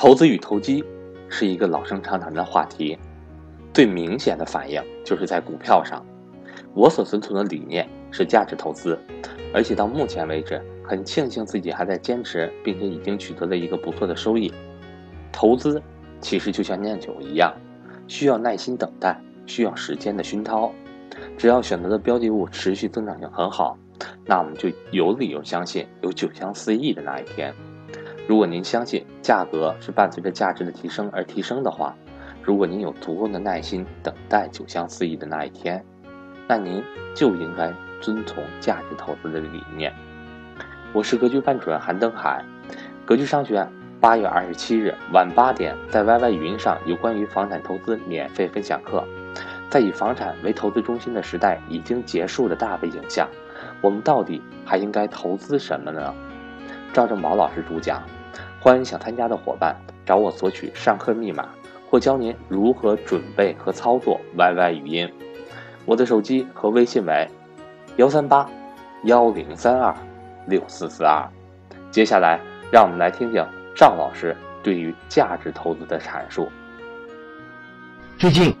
投资与投机是一个老生常谈的话题，最明显的反应就是在股票上。我所遵从的理念是价值投资，而且到目前为止，很庆幸自己还在坚持，并且已经取得了一个不错的收益。投资其实就像酿酒一样，需要耐心等待，需要时间的熏陶。只要选择的标的物持续增长性很好，那我们就有理由相信有酒香四溢的那一天。如果您相信价格是伴随着价值的提升而提升的话，如果您有足够的耐心等待酒香四溢的那一天，那您就应该遵从价值投资的理念。我是格局班主任韩登海，格局商学院八月二十七日晚八点在 YY 语音上有关于房产投资免费分享课。在以房产为投资中心的时代已经结束的大背景下，我们到底还应该投资什么呢？赵正宝老师主讲，欢迎想参加的伙伴找我索取上课密码，或教您如何准备和操作 YY 语音。我的手机和微信为幺三八幺零三二六四四二。接下来，让我们来听听赵老师对于价值投资的阐述。最近。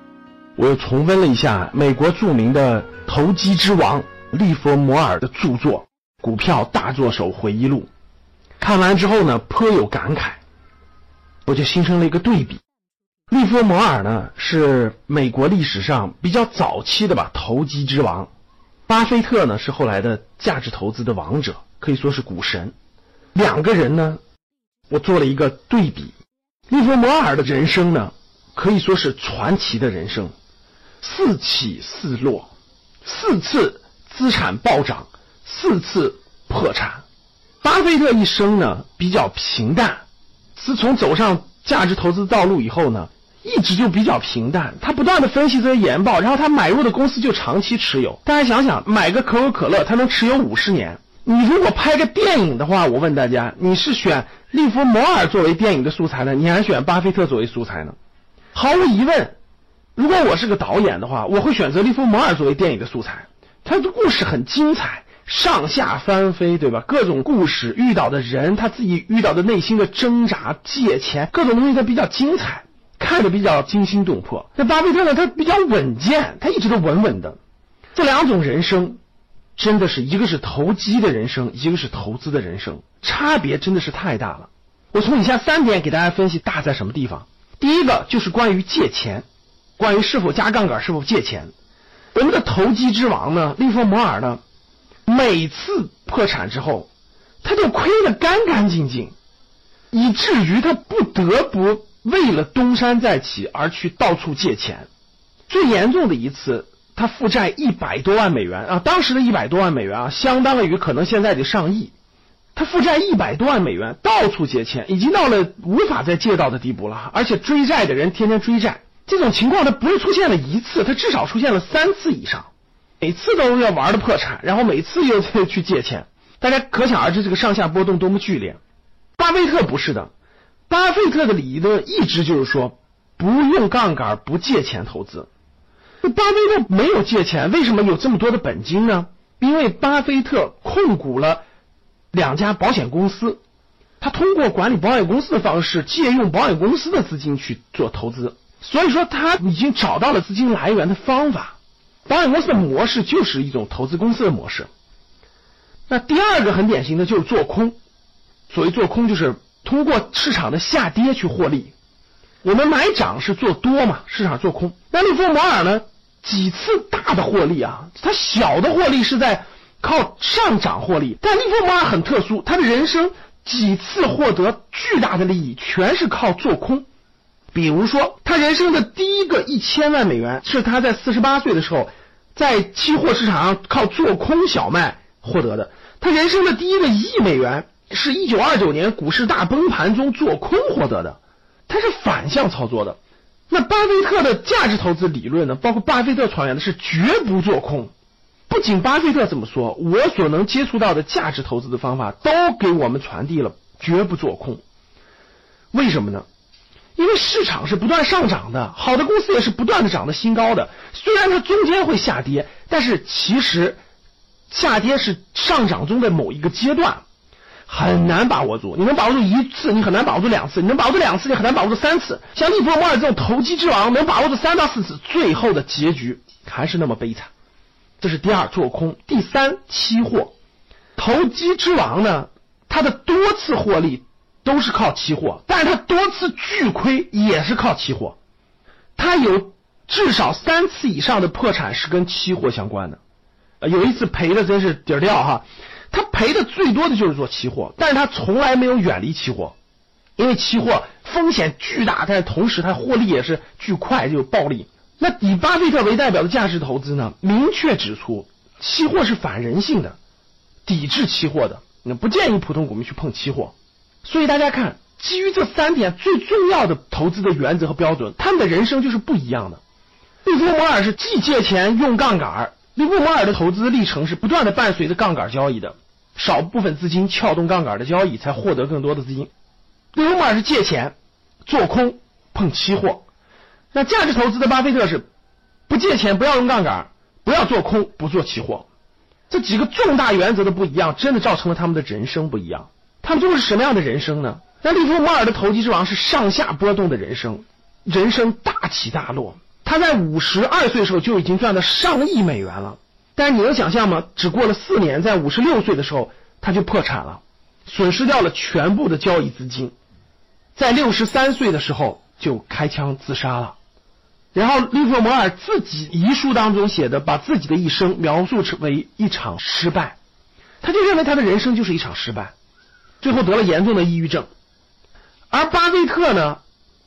我又重温了一下美国著名的投机之王利弗摩尔的著作《股票大作手回忆录》，看完之后呢，颇有感慨，我就形成了一个对比。利弗摩尔呢是美国历史上比较早期的吧投机之王，巴菲特呢是后来的价值投资的王者，可以说是股神。两个人呢，我做了一个对比。利弗摩尔的人生呢，可以说是传奇的人生。四起四落，四次资产暴涨，四次破产。巴菲特一生呢比较平淡，自从走上价值投资道路以后呢，一直就比较平淡。他不断的分析这些研报，然后他买入的公司就长期持有。大家想想，买个可口可乐，他能持有五十年。你如果拍个电影的话，我问大家，你是选利弗摩尔作为电影的素材呢，你还是选巴菲特作为素材呢？毫无疑问。如果我是个导演的话，我会选择利弗摩尔作为电影的素材。他的故事很精彩，上下翻飞，对吧？各种故事遇到的人，他自己遇到的内心的挣扎、借钱，各种东西，他比较精彩，看着比较惊心动魄。那巴菲特呢？他比较稳健，他一直都稳稳的。这两种人生，真的是一个是投机的人生，一个是投资的人生，差别真的是太大了。我从以下三点给大家分析大在什么地方。第一个就是关于借钱。关于是否加杠杆、是否借钱，我们的投机之王呢？利弗摩尔呢？每次破产之后，他就亏得干干净净，以至于他不得不为了东山再起而去到处借钱。最严重的一次，他负债一百多万美元啊！当时的一百多万美元啊，相当于可能现在的上亿。他负债一百多万美元，到处借钱，已经到了无法再借到的地步了，而且追债的人天天追债。这种情况它不是出现了一次，它至少出现了三次以上，每次都要玩的破产，然后每次又去去借钱，大家可想而知这个上下波动多么剧烈。巴菲特不是的，巴菲特的理论一直就是说不用杠杆、不借钱投资。巴菲特没有借钱，为什么有这么多的本金呢？因为巴菲特控股了两家保险公司，他通过管理保险公司的方式，借用保险公司的资金去做投资。所以说，他已经找到了资金来源的方法。保险公司的模式就是一种投资公司的模式。那第二个很典型的就是做空。所谓做空，就是通过市场的下跌去获利。我们买涨是做多嘛，市场做空。那利弗摩尔呢？几次大的获利啊，他小的获利是在靠上涨获利。但利弗摩尔很特殊，他的人生几次获得巨大的利益，全是靠做空。比如说，他人生的第一个一千万美元是他在四十八岁的时候，在期货市场上靠做空小麦获得的。他人生的第一个一亿美元是一九二九年股市大崩盘中做空获得的。他是反向操作的。那巴菲特的价值投资理论呢？包括巴菲特传言的是绝不做空。不仅巴菲特这么说，我所能接触到的价值投资的方法都给我们传递了绝不做空。为什么呢？因为市场是不断上涨的，好的公司也是不断的涨的新高的。虽然它中间会下跌，但是其实下跌是上涨中的某一个阶段。很难把握住。你能把握住一次，你很难把握住两次；你能把握住两次，你很难把握住三次。像利弗莫尔这种投机之王，能把握住三到四次，最后的结局还是那么悲惨。这是第二做空，第三期货。投机之王呢，他的多次获利都是靠期货，但是他多次巨亏也是靠期货。他有至少三次以上的破产是跟期货相关的。有一次赔的真是底儿掉哈，他赔的最多的就是做期货，但是他从来没有远离期货，因为期货风险巨大，但是同时它获利也是巨快，就有暴利。那以巴菲特为代表的价值投资呢，明确指出期货是反人性的，抵制期货的，那不建议普通股民去碰期货。所以大家看，基于这三点最重要的投资的原则和标准，他们的人生就是不一样的。利弗摩尔是既借钱用杠杆。利弗摩尔的投资历程是不断的伴随着杠杆交易的，少部分资金撬动杠杆的交易，才获得更多的资金。利弗摩尔是借钱做空碰期货，那价值投资的巴菲特是不借钱，不要用杠杆，不要做空，不做期货。这几个重大原则的不一样，真的造成了他们的人生不一样。他们都是什么样的人生呢？那利弗摩尔的投机之王是上下波动的人生，人生大起大落。他在五十二岁的时候就已经赚了上亿美元了，但是你能想象吗？只过了四年，在五十六岁的时候他就破产了，损失掉了全部的交易资金，在六十三岁的时候就开枪自杀了。然后利弗摩尔自己遗书当中写的，把自己的一生描述成为一场失败，他就认为他的人生就是一场失败，最后得了严重的抑郁症。而巴菲特呢？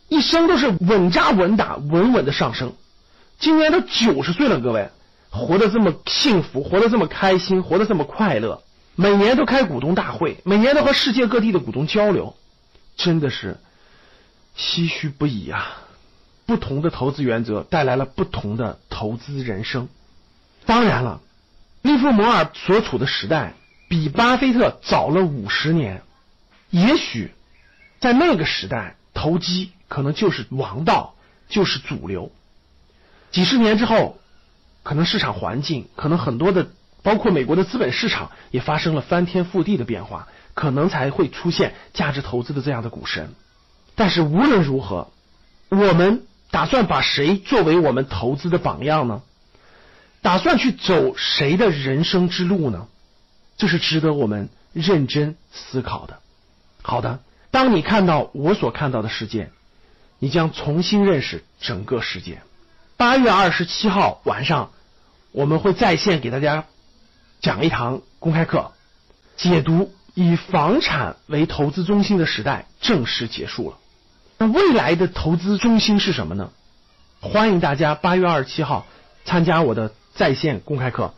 一生都是稳扎稳打、稳稳的上升，今年都九十岁了，各位活得这么幸福，活得这么开心，活得这么快乐，每年都开股东大会，每年都和世界各地的股东交流，真的是唏嘘不已啊！不同的投资原则带来了不同的投资人生。当然了，利弗摩尔所处的时代比巴菲特早了五十年，也许在那个时代投机。可能就是王道，就是主流。几十年之后，可能市场环境，可能很多的，包括美国的资本市场也发生了翻天覆地的变化，可能才会出现价值投资的这样的股神。但是无论如何，我们打算把谁作为我们投资的榜样呢？打算去走谁的人生之路呢？这是值得我们认真思考的。好的，当你看到我所看到的世界。你将重新认识整个世界。八月二十七号晚上，我们会在线给大家讲一堂公开课，解读以房产为投资中心的时代正式结束了。那未来的投资中心是什么呢？欢迎大家八月二十七号参加我的在线公开课。